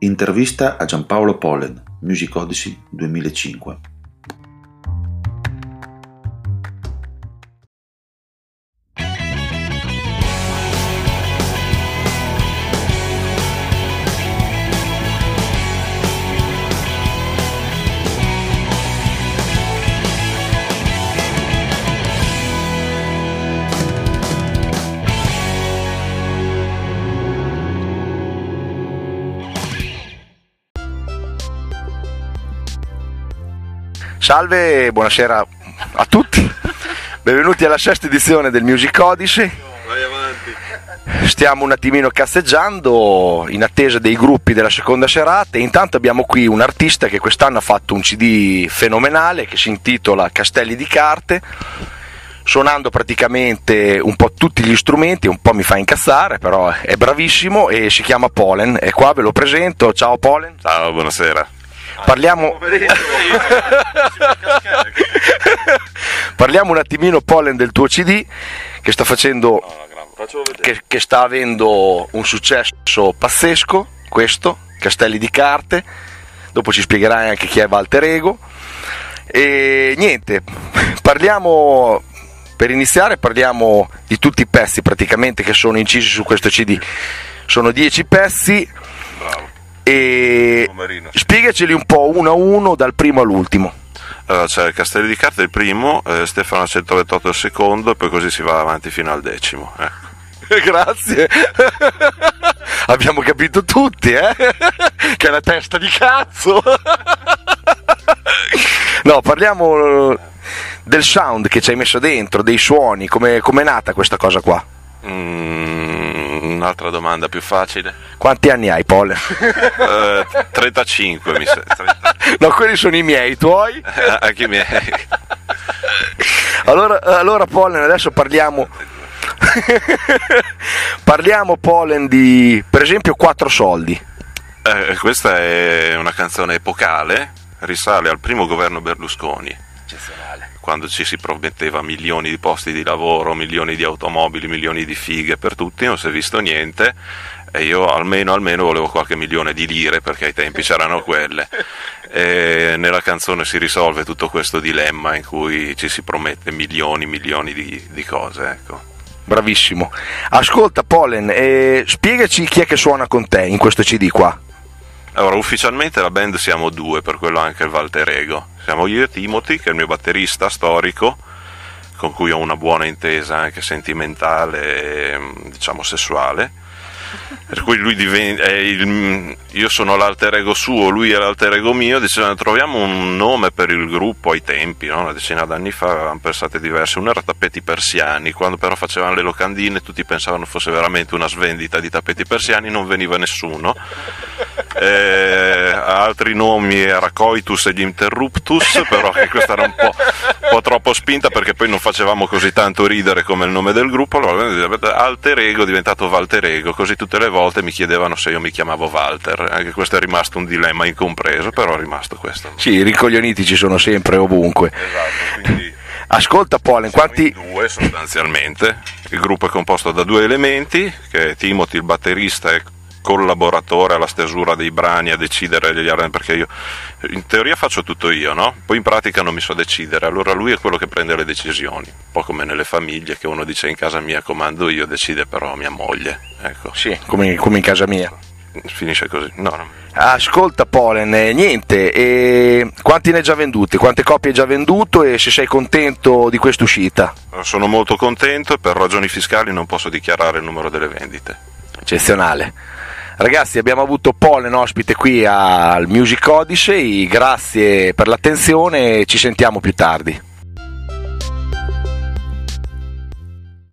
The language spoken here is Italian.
Intervista a Giampaolo Pollen, Music Odyssey 2005. Salve e buonasera a tutti. Benvenuti alla sesta edizione del Music Odyssey. Vai avanti. Stiamo un attimino cazzeggiando in attesa dei gruppi della seconda serata e intanto abbiamo qui un artista che quest'anno ha fatto un CD fenomenale che si intitola Castelli di carte suonando praticamente un po' tutti gli strumenti, un po' mi fa incazzare, però è bravissimo e si chiama Polen e qua ve lo presento. Ciao Polen. Ciao, buonasera. Parliamo... Parliamo un attimino Pollen del tuo CD che sta facendo che, che sta avendo un successo pazzesco, questo, Castelli di carte. Dopo ci spiegherai anche chi è Walter Ego. E niente, parliamo per iniziare parliamo di tutti i pezzi praticamente che sono incisi su questo CD. Sono 10 pezzi. E spiegaceli un po' uno a uno dal primo all'ultimo. Allora, c'è Castelli di Carte il primo, eh, Stefano 128 il secondo e poi così si va avanti fino al decimo. ecco. Grazie. Abbiamo capito tutti, eh? Che è una testa di cazzo. No, parliamo eh, del sound che ci hai messo dentro, dei suoni, come è nata questa cosa qua? Mm, un'altra domanda più facile. Quanti anni hai, Paul? Eh, 35 mi sa. 30. No, quelli sono i miei, i tuoi? Anche i miei. Allora, allora Pollen, adesso parliamo. parliamo Pollen di, per esempio, Quattro soldi. Eh, questa è una canzone epocale, risale al primo governo Berlusconi. Eccezionale. quando ci si prometteva milioni di posti di lavoro, milioni di automobili, milioni di fighe per tutti, non si è visto niente e io almeno, almeno volevo qualche milione di lire perché ai tempi c'erano quelle. E nella canzone si risolve tutto questo dilemma in cui ci si promette milioni, milioni di, di cose. Ecco. Bravissimo. Ascolta, Pollen, eh, spiegaci chi è che suona con te in questo CD qua. Allora, ufficialmente la band siamo due, per quello anche il Walter Ego. Siamo io e Timothy, che è il mio batterista storico, con cui ho una buona intesa anche sentimentale e diciamo sessuale. Per cui lui diven- è il- io sono l'alter ego suo, lui è l'alter ego mio, dicevano troviamo un nome per il gruppo ai tempi, no? una decina d'anni fa avevamo pensate diverse, uno era tappeti persiani, quando però facevano le locandine tutti pensavano fosse veramente una svendita di tappeti persiani, non veniva nessuno. Eh, altri nomi era Coitus e gli Interruptus, però che questa era un po', un po' troppo spinta perché poi non facevamo così tanto ridere come il nome del gruppo, allora alter ego è diventato Walter Ego, così tutte le volte mi chiedevano se io mi chiamavo Walter, anche questo è rimasto un dilemma incompreso, però è rimasto questo. Sì, i ricoglioniti ci sono sempre ovunque. Esatto, quindi Ascolta, Pollen, in due sostanzialmente. Il gruppo è composto da due elementi, che è Timothy, il batterista, e collaboratore alla stesura dei brani, a decidere degli arrangi, perché io in teoria faccio tutto io, no? Poi in pratica non mi so decidere, allora lui è quello che prende le decisioni, un po' come nelle famiglie che uno dice in casa mia comando io, decide però mia moglie, ecco, Sì, come, come in casa mia. finisce così. No, no. Ascolta, Pollen, eh, niente. eh, quanti ne hai già venduti? Quante copie hai già venduto e se sei contento di questa uscita? Sono molto contento e per ragioni fiscali non posso dichiarare il numero delle vendite. Eccezionale. Ragazzi, abbiamo avuto Pollen ospite qui al Music Odyssey. Grazie per l'attenzione ci sentiamo più tardi.